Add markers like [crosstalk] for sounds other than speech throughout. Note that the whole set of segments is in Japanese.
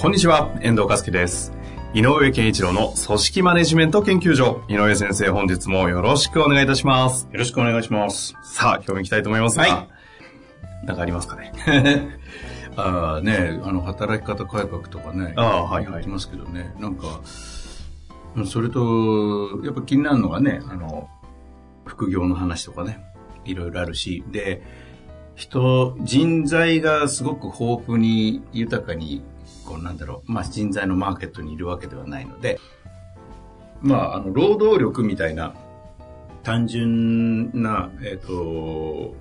こんにちは、遠藤和樹です。井上健一郎の組織マネジメント研究所。井上先生、本日もよろしくお願いいたします。よろしくお願いします。さあ、今日も行きたいと思いますが、はなんかありますかね？[laughs] ああね、あの、働き方改革とかね。ああはいはいますけどね。なんか、それと、やっぱ気になるのがね、あの、副業の話とかね、いろいろあるし、で、人、人材がすごく豊富に、豊かに、こうなんだろう、まあ人材のマーケットにいるわけではないので、まあ、あの、労働力みたいな、単純な、えっ、と、も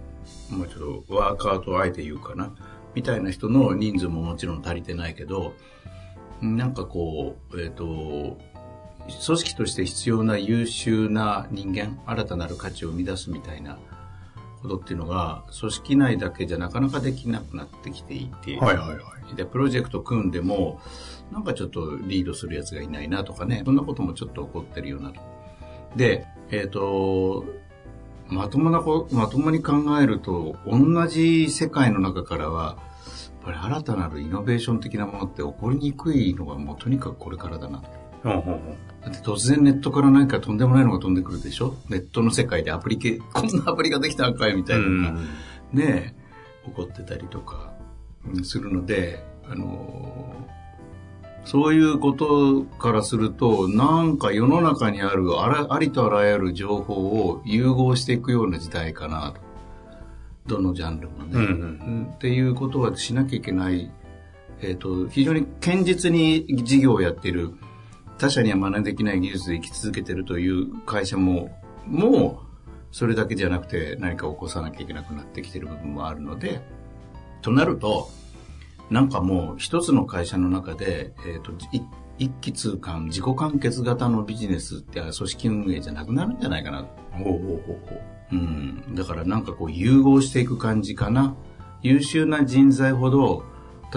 うちょっとワーカーとあえて言うかな、みたいな人の人数ももちろん足りてないけど、なんかこう、えっ、と、組織として必要な優秀な人間、新たなる価値を生み出すみたいなことっていうのが、組織内だけじゃなかなかできなくなってきていて、はいはいはい。で、プロジェクト組んでも、なんかちょっとリードするやつがいないなとかね、そんなこともちょっと起こってるようなと。で、えっ、と、まともなこ、まともに考えると、同じ世界の中からは、やっぱり新たなるイノベーション的なものって起こりにくいのがもうとにかくこれからだなと。ほんほんほんだって突然ネットから何かとんでもないのが飛んでくるでしょ？ネットの世界でアプリケ、[laughs] こんなアプリができたんかいみたいなのが、ねえ、起こってたりとかうんするので、あのーそういうことからすると、なんか世の中にあるあらありとあらゆる情報を融合していくような時代かなと。どのジャンルもね。うんうんうんっていうことはしなきゃいけない。えっ、と、非常に堅実に事業をやっている、他社には真似できない技術で生き続けてるという会社も、もう、それだけじゃなくて何か起こさなきゃいけなくなってきてる部分もあるので、となると、なんかもう一つの会社の中で、えっ、と、い一気通貫、自己完結型のビジネスって組織運営じゃなくなるんじゃないかな。ほうほうほうほう。うん。だからなんかこう融合していく感じかな。優秀な人材ほど、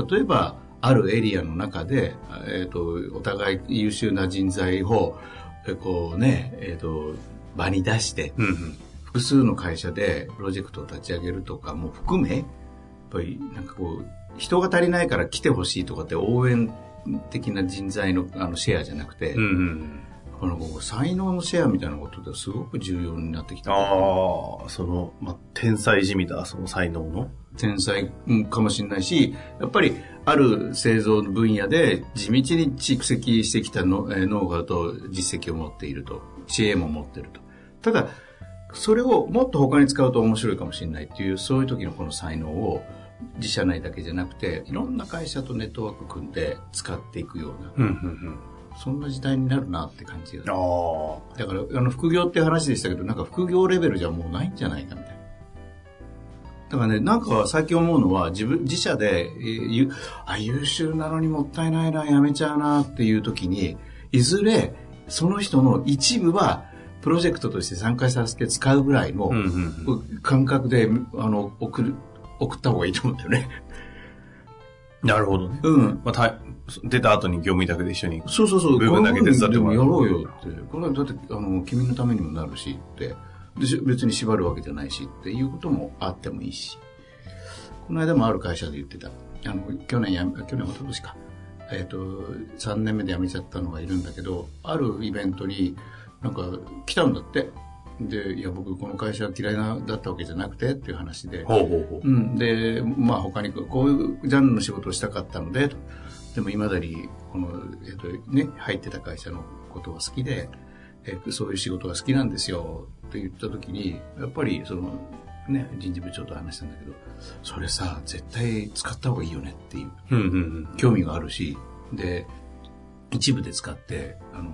例えば、あるエリアの中で、えっ、と、お互い優秀な人材を、えこうね、えっ、と、場に出して、うんうん。複数の会社でプロジェクトを立ち上げるとかも含め、やっぱりなんかこう、人が足りないから来てほしいとかって応援的な人材のあのシェアじゃなくて、うんうん。この才能のシェアみたいなことですごく重要になってきた。ああ、その、ま、天才じみたその才能の？天才うんかもしれないし、やっぱりある製造分野で地道に蓄積してきたのえーノウハウと実績を持っていると、知恵も持っていると。ただ、それをもっと他に使うと面白いかもしれないっていう、そういう時のこの才能を自社内だけじゃなくて、いろんな会社とネットワーク組んで使っていくような、うんうんそんな時代になるなって感じがうん。ああ。だから、あの、副業って話でしたけど、なんか副業レベルじゃもうないんじゃないかみたいな。だからね、なんか最近思うのは、自分、自社で、えーゆあ、優秀なのにもったいないな、やめちゃうなっていう時に、いずれ、その人の一部は、プロジェクトとして参加させて使うぐらいの。感覚で、あの、送る、送った方がいいと思うんだよね。なるほどね。うん。まあ、た出た後に業務委託で一緒に。そうそうそう。部分だけ手伝ってもらうやろうよって。これはだって、あの、君のためにもなるしって。別に縛るわけじゃないしっていうこともあってもいいし。この間もある会社で言ってた。あの、去年やめ、去年、一昨年か。えっ、と、3年目で辞めちゃったのがいるんだけど、あるイベントになんか来たんだって。で、いや、僕この会社嫌いな、だったわけじゃなくてっていう話で。で、まあ他にこういうジャンルの仕事をしたかったので、とでも今だにこの、えっとね、入ってた会社のことが好きで、えそういう仕事が好きなんですよって言った時に、やっぱりその、ね、人事部長と話したんだけど、それさ、絶対使った方がいいよねっていう。興味があるし、で、一部で使って、あの、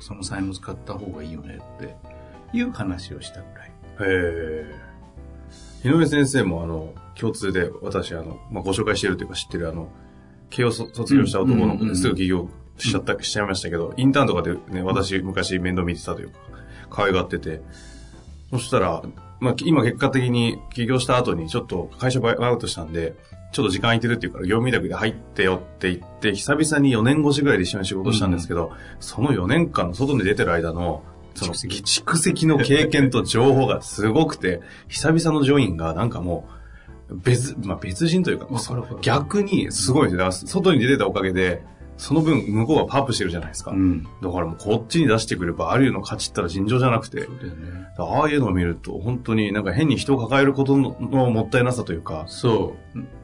その才能使った方がいいよねっていう話をしたぐらい。へえ。井上先生もあの、共通で私、あの、まあ、ご紹介してるというか知ってるあの、慶応卒業した男の子ですぐ起業しちゃった、しちゃいましたけど、インターンとかでね、私昔面倒見てたというか、可愛がってて、そしたら、まあ、今結果的に起業した後にちょっと会社バイアウトしたんで、ちょっと時間空いてるっていうから業務委託で入ってよって言って、久々に4年越しぐらいで一緒に仕事したんですけど、うん、その4年間の外に出てる間の、その蓄積の経験と情報がすごくて、久々のジョインがなんかもう、別、まあ別人というか、逆にすごいです。外に出てたおかげで、その分向こうはパープしてるじゃないですか。うん、だからもうこっちに出してくればあるいうの価値ったら尋常じゃなくて、ね、ああいうのを見ると本当になんか変に人を抱えることのもったいなさというか。そ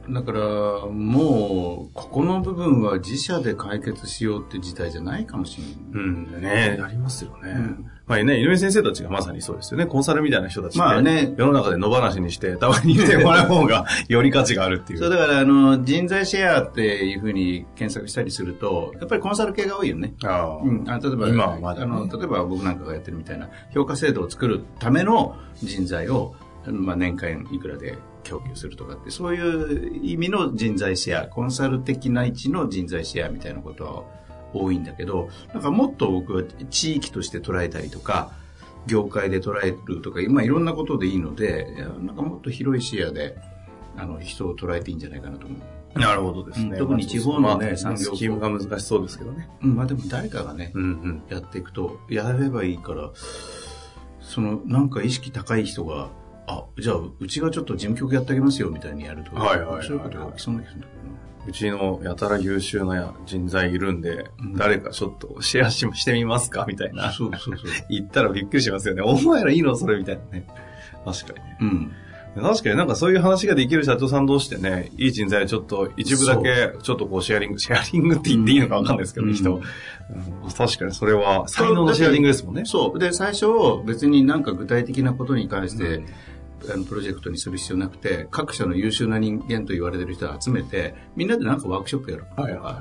う。だから、もう、ここの部分は自社で解決しようって事態じゃないかもしれない。うん、ねありますよね。うんまあね、井上先生たちがまさにそうですよね。コンサルみたいな人たちって、まあね、世の中で野放しにして、たまに言ってもらう方が [laughs] より価値があるっていう。そう、だからあの、人材シェアっていうふうに検索したりすると、やっぱりコンサル系が多いよね。ああ。うん。あ例えば、今はまだ、ね、あの、例えば僕なんかがやってるみたいな、評価制度を作るための人材を、まあ年間いくらで供給するとかって、そういう意味の人材シェア、コンサル的な位置の人材シェアみたいなことは多いんだけど、なんかもっと僕は地域として捉えたりとか、業界で捉えるとか、まあ、いろんなことでいいので、なんかもっと広い視野で、あの、人を捉えていいんじゃないかなと思う。なるほどですね。特に地方のね、産業。スキームが難しそうですけどね。うん、まあでも誰かがね、うんうん、やっていくと、やればいいから、その、なんか意識高い人が、あ、じゃあ、うちがちょっと事務局やってあげますよ、みたいにやると。はいはい、はい、そういうことが起きそうな気がするんだけど。うちのやたら優秀な人材いるんで、うん、誰かちょっとシェアししてみますかみたいな。そうそうそう。[laughs] 言ったらびっくりしますよね。お前らいいのそれみたいなね。確かに。うん。確かになんかそういう話ができる社長さん同士でね、いい人材ちょっと一部だけちょっとこうシェアリング、シェアリングって言っていいのかわかんないですけど、うん、人、うん、確かにそれは才能のシェアリングですもんね。そう。で、最初別になんか具体的なことに関して、あのプロジェクトにする必要なくて、各社の優秀な人間と言われてる人を集めて、みんなでなんかワークショップやる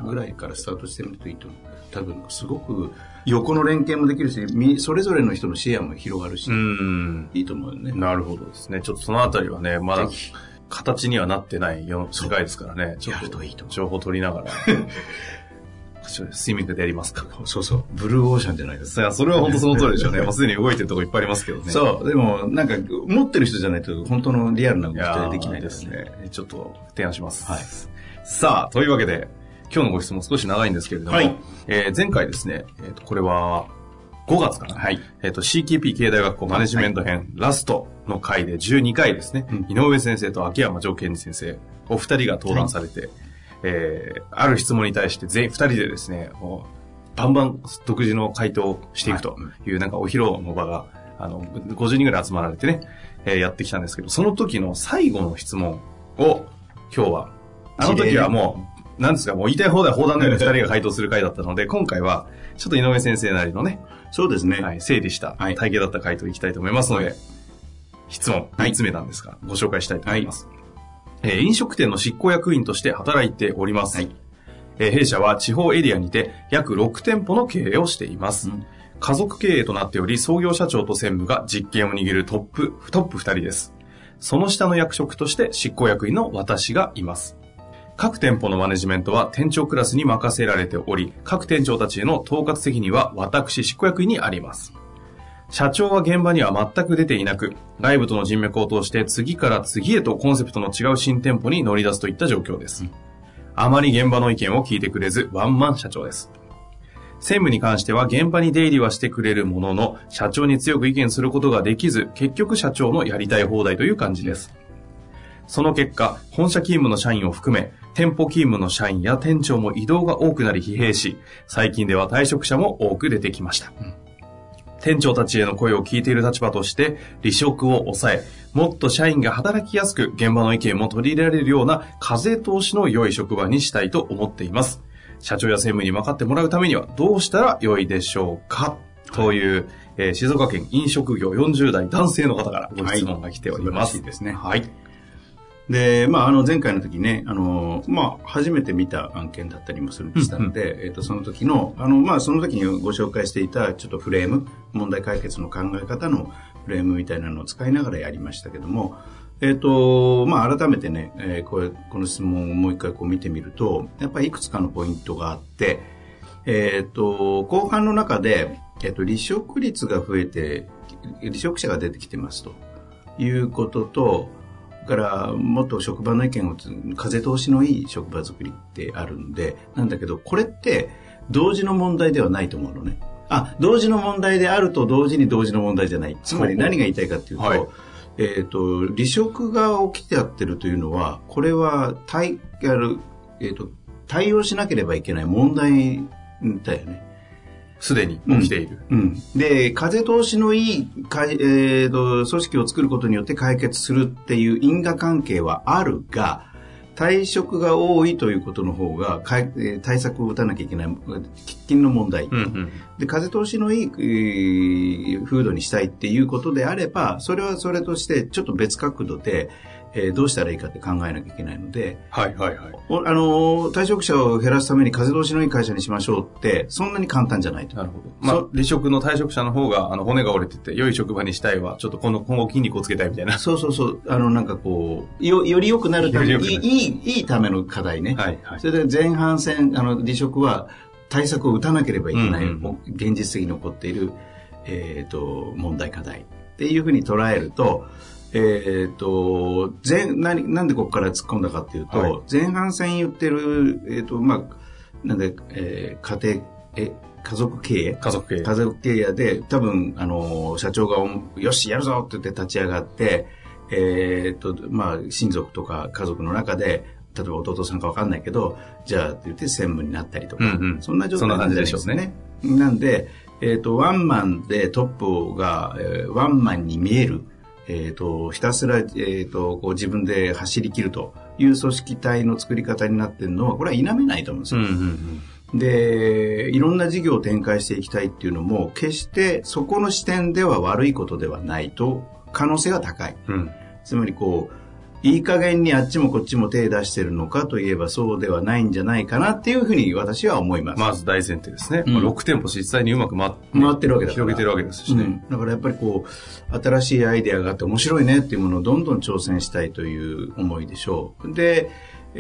ぐらいからスタートしてみるといいと思う。多分、すごく横の連携もできるし、それぞれの人の視野も広がるし、いいと思うよね。なるほどですね。ちょっとそのあたりはね、まだ形にはなってない世界ですからね。ちょっと情報取りながら。[laughs] スイミングでやりますかそうそう。ブルーオーシャンじゃないですか。それは本当その通りでしょうね。[laughs] すでに動いてるとこいっぱいありますけどね。そう。でも、なんか、持ってる人じゃないと、本当のリアルなことでできないですね。ちょっと提案します。はい。さあ、というわけで、今日のご質問少し長いんですけれども、はい、えー、前回ですね、えっ、ー、と、これは、5月かな？はい。えっ、ー、と、CKP 経営大学校マネジメント編、はい、ラストの回で12回ですね、うん、井上先生と秋山条健二先生、お二人が登壇されて、はいえー、ある質問に対して全員二人でですね、バンバン独自の回答をしていくとい。う、なんかお披露の場が、あの、50人ぐらい集まられてね、えー、やってきたんですけど、その時の最後の質問を今日は、あの時はもう、なんですか、もう言いたい放題放談のように [laughs] 二人が回答する回だったので、今回は、ちょっと井上先生なりのね、そうですね。はい、整理した体系だった回答いきたいと思いますので、はい、質問、3つ目なんですが、ご紹介したいと思います。はいえー、飲食店の執行役員として働いております。はい、えー、弊社は地方エリアにて約6店舗の経営をしています。うん、家族経営となっており、創業社長と専務が実権を握るトップ、トップ2人です。その下の役職として執行役員の私がいます。各店舗のマネジメントは店長クラスに任せられており、各店長たちへの統括責任は私執行役員にあります。社長は現場には全く出ていなく、外部との人脈を通して次から次へとコンセプトの違う新店舗に乗り出すといった状況です。あまり現場の意見を聞いてくれず、ワンマン社長です。専務に関しては現場に出入りはしてくれるものの、社長に強く意見することができず、結局社長のやりたい放題という感じです。その結果、本社勤務の社員を含め、店舗勤務の社員や店長も移動が多くなり疲弊し、最近では退職者も多く出てきました。うん店長たちへの声を聞いている立場として、離職を抑え、もっと社員が働きやすく、現場の意見も取り入れられるような風通しの良い職場にしたいと思っています。社長や専務に分かってもらうためにはどうしたら良いでしょうか？という、えー、静岡県飲食業40代男性の方からご質問が来ております。はい、ですね。はい。で、まあ、あの、前回の時ね、あの、まあ、初めて見た案件だったりもするしたので、うんうん、えっ、と、その時の、あの、まあ、その時にご紹介していた、ちょっとフレーム、問題解決の考え方のフレームみたいなのを使いながらやりましたけども、えっ、ー、と、まあ、改めてね、えー、これ、この質問をもう一回こう見てみると、やっぱりいくつかのポイントがあって、えっ、ー、と、後半の中で、えっ、と、離職率が増えて、離職者が出てきてますということと、からもっと職場の意見を風通しのいい職場づくりってあるんでなんだけどこれって同時の問題ではないと思うのね。あ同時の問題であると同時に同時の問題じゃない。つまり何が言いたいかっていうと、はい。えっ、ー、と、離職が起きてやってるというのは、これは対、やる、えっ、ー、と、対応しなければいけない問題だよね。すでに起きている。うん。うん、で、風通しのいいか、えーと、組織を作ることによって解決するっていう因果関係はあるが、退職が多いということの方が対策を打たなきゃいけない喫緊の問題、うんうん、で風通しのいい、えー、風土にしたいっていうことであればそれはそれとしてちょっと別角度でえー、どうしたらいいかって考えなきゃいけないので、はいはいはい。あの、退職者を減らすために風通しのいい会社にしましょうって、そんなに簡単じゃないと。なるほど。まあ、離職の退職者の方が、あの、骨が折れてて、良い職場にしたいわ、ちょっと今後、今後筋肉をつけたいみたいな。[laughs] そうそうそう。あの、なんかこう、よ、より良くなるために、いい、いいための課題ね。はいはい。それで前半戦、あの、離職は、対策を打たなければいけない、うんうん、現実的に起こっている、えっ、ー、と、問題課題っていうふうに捉えると、えっ、ー、と、前、何、なんでここから突っ込んだかっていうと、はい、前半戦言ってる、えっ、ー、と、まあ、なんで、えー、家庭、え、家族経営？家族経営。家族経営で、多分、あの、社長が、よし、やるぞって言って立ち上がって、えっ、ー、と、まあ、親族とか家族の中で、例えば弟さんかわかんないけど、じゃあって言って専務になったりとか、うんうん、そんな状態なんでしょうね。なんで、えっ、ー、と、ワンマンでトップが、えー、ワンマンに見える。えっ、ー、と、ひたすら、えっ、ー、と、こう自分で走り切るという組織体の作り方になってるのは、これは否めないと思うんですよ。うんうんうん、で、いろんな事業を展開していきたいっていうのも、決してそこの視点では悪いことではないと、可能性が高い。うん、つまりこう、いい加減にあっちもこっちも手出してるのかといえばそうではないんじゃないかなっていうふうに私は思います。まず大前提ですね。うん、6店舗実際にうまく回回ってるわけだ広げてるわけですしね、うん、だからやっぱりこう、新しいアイデアがあって面白いねっていうものをどんどん挑戦したいという思いでしょう。で、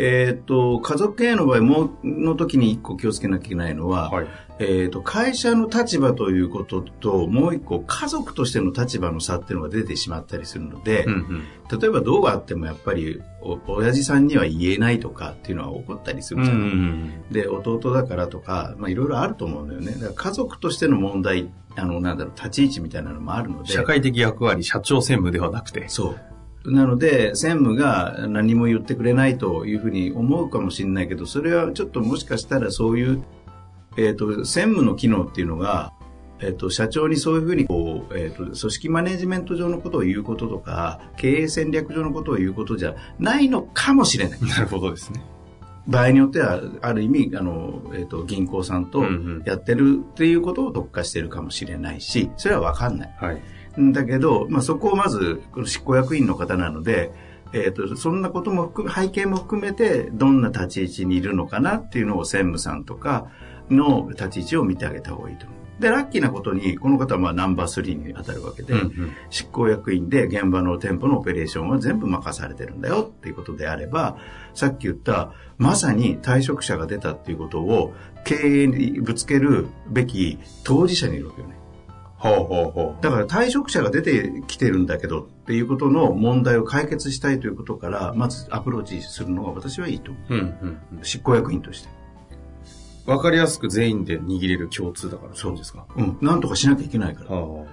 えっ、と、家族経営の場合もの時に一個気をつけなきゃいけないのは、はい、えっ、と、会社の立場ということと、もう一個家族としての立場の差っていうのが出てしまったりするので、うんうん、例えばどうがあってもやっぱりお、親父さんには言えないとかっていうのは起こったりするじゃない、うんうん、で、弟だからとか、まあいろいろあると思うんだよね。だから家族としての問題、あの、なんだろう、立ち位置みたいなのもあるので。社会的役割、社長専務ではなくて。そう。なので、専務が何も言ってくれないというふうに思うかもしれないけど、それはちょっともしかしたらそういう、えっ、ー、と、専務の機能っていうのが、えっ、ー、と、社長にそういうふうにこう、えっ、ー、と、組織マネジメント上のことを言うこととか、経営戦略上のことを言うことじゃないのかもしれない。なるほどですね。場合によっては、ある意味、あの、えっ、と、銀行さんとやってるっていうことを特化してるかもしれないし、それはわかんない。はいだけど、まあ、そこをまず、この執行役員の方なので、えーと、そんなことも含め背景も含めてどんな立ち位置にいるのかなっていうのを専務さんとかの立ち位置を見てあげた方がいいと。で、ラッキーなことに、この方はまあナンバー3に当たるわけで、うんうん、執行役員で現場の店舗のオペレーションは全部任されてるんだよっていうことであれば、さっき言った、まさに退職者が出たっていうことを経営にぶつけるべき当事者にいるわけよね。ほうほうほう。だから退職者が出てきてるんだけどっていうことの問題を解決したいということから、まずアプローチするのが私はいいと思う。うんうんうん、執行役員として。わかりやすく全員で握れる共通だからそうですか。うん。なんとかしなきゃいけないから。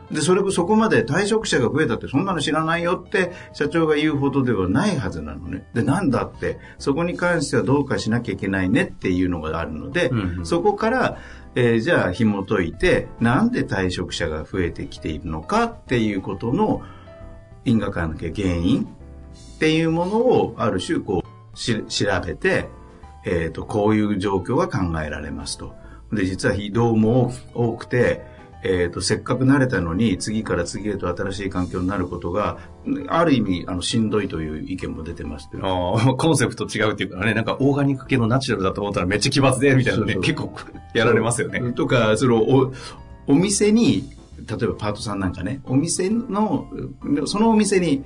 で、それ、そこまで退職者が増えたってそんなの知らないよって社長が言うほどではないはずなのね。で、なんだって、そこに関してはどうかしなきゃいけないねっていうのがあるので、うんうん、そこから、えー、じゃあ紐解いて、なんで退職者が増えてきているのかっていうことの因果関係、原因っていうものをある種こうし調べて、え、ー、と、こういう状況が考えられますと。で、実は非道も多くて、えーと、せっかく慣れたのに次から次へと新しい環境になることがある意味あのしんどいという意見も出てますあコンセプト違うっていうかねなんかオーガニック系のナチュラルだと思ったらめっちゃ奇抜でみたいなね結構やられますよね。とかそのおお店に例えばパートさんなんかね、お店の、そのお店に、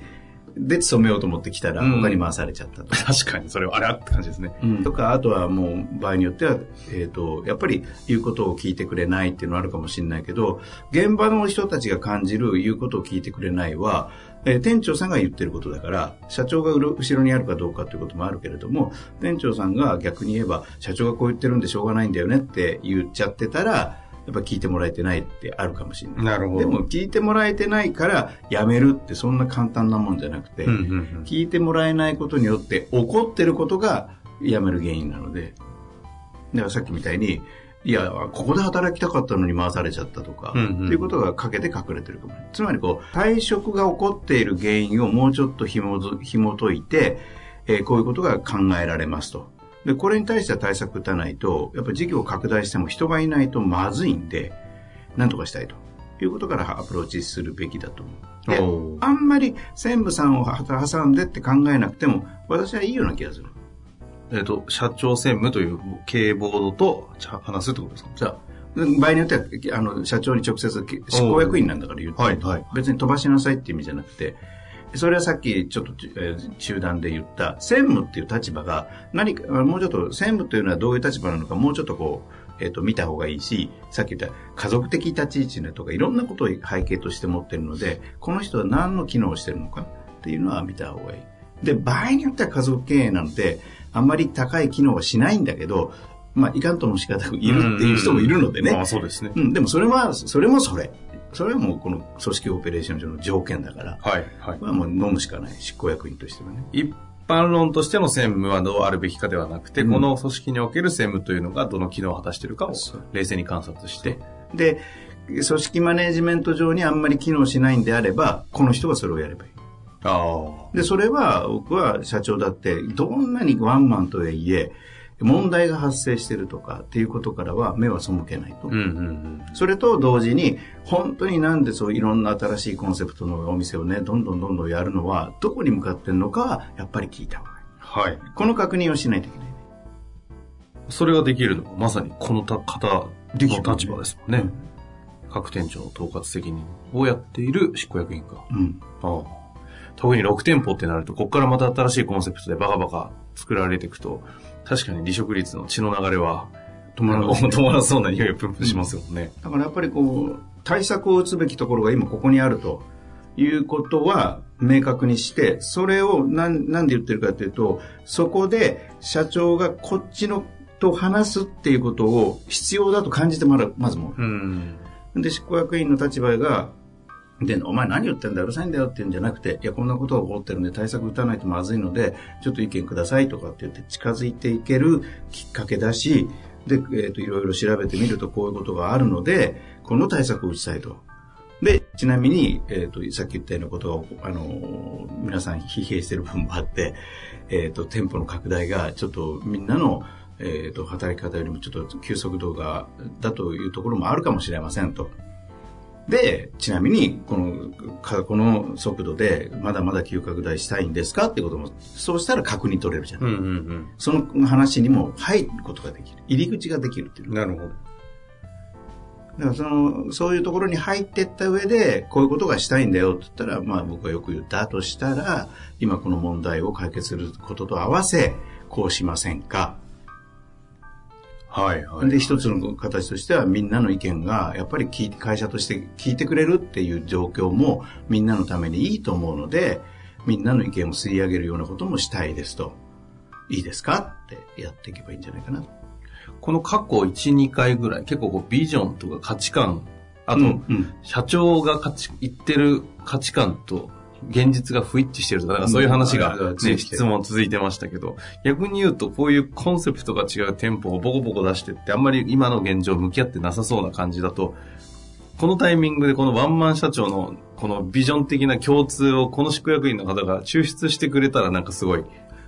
で勤めようと思って来たら他に回されちゃったとか。確かに、それはあれって感じですね。うん、とか、あとはもう場合によっては、えっ、と、やっぱり言うことを聞いてくれないっていうのはあるかもしれないけど、現場の人たちが感じる言うことを聞いてくれないは、えー店長さんが言ってることだから、社長が後ろにあるかどうかということもあるけれども、店長さんが逆に言えば、社長がこう言ってるんでしょうがないんだよねって言っちゃってたら、やっぱ聞いてもらえてないってあるかもしれない。なるほどでも聞いてもらえてないからやめるってそんな簡単なもんじゃなくて、うんうんうん聞いてもらえないことによって怒ってることがやめる原因なので、だからさっきみたいに、いや、ここで働きたかったのに回されちゃったとか、うんうんっていうことがかけて隠れてるかも。つまりこう、退職が起こっている原因をもうちょっと紐づ紐解いて、えーこういうことが考えられますと。で、これに対しては対策打たないと、やっぱり事業を拡大しても人がいないとまずいんで、なんとかしたいということからアプローチするべきだと思う。であんまり専務さんを挟んでって考えなくても、私はいいような気がする。えっ、と、社長専務という経営ボードと話すってことですか？さあ、場合によっては、あの、社長に直接執行役員なんだから言って、はいはい別に飛ばしなさいって意味じゃなくて、それはさっきちょっと、えー中断で言った、専務っていう立場が、何か、あもうちょっと、専務というのはどういう立場なのか、もうちょっとこう、えっ、と、見た方がいいし、さっき言った家族的立ち位置ねとか、いろんなことを背景として持ってるので、この人は何の機能をしてるのかっていうのは見た方がいい。で、場合によっては家族経営なので、あんまり高い機能はしないんだけど、まあ、いかんとも仕方いるっていう人もいるのでね。ああ、そうですね。うん、でもそれは、それもそれ。それはもうこの組織オペレーション上の条件だから、はい、はいこ。れはもう飲むしかない。執行役員としてはね。一般論としての専務はどうあるべきかではなくて、うんこの組織における専務というのがどの機能を果たしているかを冷静に観察して、で、組織マネジメント上にあんまり機能しないんであれば、この人がそれをやればいい。あで、それは、僕は社長だって、どんなにワンマンとはいえ、問題が発生してるとかっていうことからは目は背けないと。うんうんうん。それと同時に、本当になんでそういろんな新しいコンセプトのお店をね、どんどんどんどんやるのは、どこに向かってるのかは、やっぱり聞いた方がいい。はい。この確認をしないといけないね。それができるのがまさにこのた方の立場ですもんね。各店長の統括責任をやっている執行役員か。うん。ああ特に6店舗ってなると、ここからまた新しいコンセプトでバカバカ作られていくと、確かに離職率の血の流れは止まら [laughs] 止まらそうな匂いをプンプンしますよね。だからやっぱりこう、対策を打つべきところが今ここにあるということは明確にして、それをなんなんで言ってるかというと、そこで社長がこっちのと話すっていうことを必要だと感じてもらう、まずもうん。う。で、執行役員の立場が、で、お前何言ってんだよ、うるさいんだよって言うんじゃなくて、いや、こんなことが起こってるんで対策打たないとまずいので、ちょっと意見くださいとかって言って近づいていけるきっかけだし、で、えっ、と、いろいろ調べてみるとこういうことがあるので、この対策を打ちたいと。で、ちなみに、えっ、と、さっき言ったようなことが、あの、皆さん疲弊してる部分もあって、えっ、と、店舗の拡大がちょっとみんなの、えっ、と、働き方よりもちょっと急速度が、だというところもあるかもしれませんと。で、ちなみに、この、かこの速度で、まだまだ急拡大したいんですか？ってことも、そうしたら確認取れるじゃん。うんうんその話にも入ることができる。入り口ができるっていう。なるほど。だからその、そういうところに入っていった上で、こういうことがしたいんだよって言ったら、まあ僕がよく言ったとしたら、今この問題を解決することと合わせ、こうしませんか？はいはい。で、一つの形としては、みんなの意見が、やっぱり聞いて会社として聞いてくれるっていう状況も、みんなのためにいいと思うので、みんなの意見を吸い上げるようなこともしたいですと。いいですかってやっていけばいいんじゃないかな。この過去1、2回ぐらい、結構こうビジョンとか価値観、あと、うんうん社長が言ってる価値観と現実が不一致してるとか、なんかそういう話が、うんね、質問続いてましたけど、逆に言うとこういうコンセプトが違う店舗をボコボコ出してって、あんまり今の現状向き合ってなさそうな感じだと、このタイミングでこのワンマン社長のこのビジョン的な共通をこの執行役員の方が抽出してくれたらなんかすごい、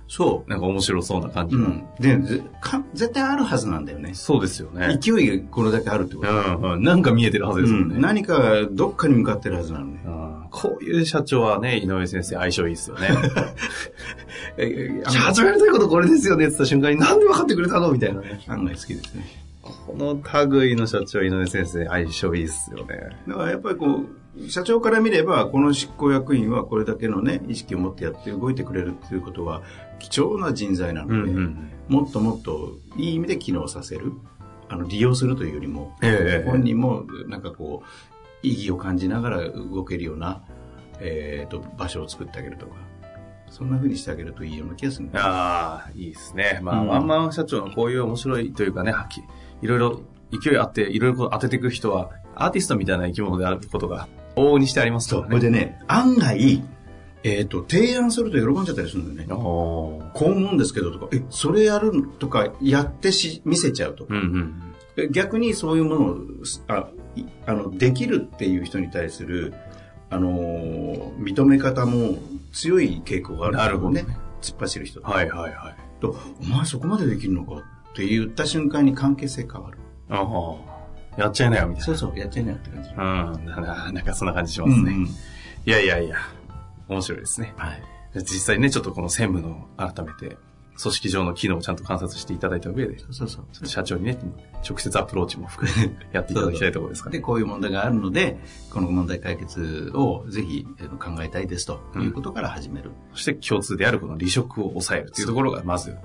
そなんか面白そうな感じう。ん。で、ぜか絶対あるはずなんだよね。そうですよね。勢いがこれだけあるってこと。うんうん、なんか見えてるはずですもんね。うん何かがどっかに向かってるはずなのね。うんこういう社長はね、井上先生相性いいですよね。[laughs] 社長やりたいことこれですよねって言った瞬間になんで分かってくれたのみたいなね。案外好きですね。この類の社長、井上先生、相性いいっすよね。だからやっぱりこう、社長から見れば、この執行役員はこれだけのね、意識を持ってやって動いてくれるっていうことは、貴重な人材なので、うんうん、もっともっといい意味で機能させる。あの、利用するというよりも、えー、本人もなんかこう、意義を感じながら動けるような、えっ、ー、と、場所を作ってあげるとか。そんな風にしてあげるといいような気がする、ああ、いいですね。まあ、うん、ワンマン社長のこういう面白いというかね、はっきり、いろいろ勢いあって、いろいろ当てていく人は、アーティストみたいな生き物であることが往々にしてありますからね。それでね、案外、えっ、ー、と、提案すると喜んじゃったりするんだよね。こう思うんですけどとか、え、それやるとか、やってし、見せちゃうとか。うんうん、逆にそういうものを、ああの、できるっていう人に対する、あのー、認め方も強い傾向がある、ね、なるほどね。突っ走る人。はいはいはい。と、お前そこまでできるのかって言った瞬間に関係性変わる。ああ。やっちゃいなよ、みたいな。そうそう、やっちゃいなよって感じ。うん。な [laughs] なんかそんな感じしますね。うんうん、いやいやいや、面白いですね。はい。実際ね、ちょっとこの専務の改めて、組織上の機能をちゃんと観察していただいた上で、そうそう社長にね、直接アプローチも含めてやっていただきたいところですかね。で、こういう問題があるので、この問題解決をぜひ考えたいですということから始める。うん、そして共通であるこの離職を抑えるというところがまず、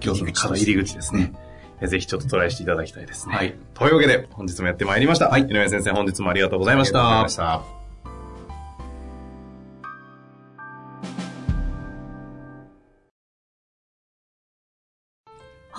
共通の入り口ですね。うん、ぜひちょっとトライしていただきたいですね。はい。というわけで、本日もやってまいりました。はい。井上先生、本日もありがとうございました。ありがとうございました。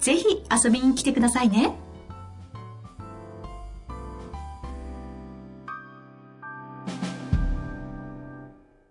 ぜひ遊びに来てくださいね。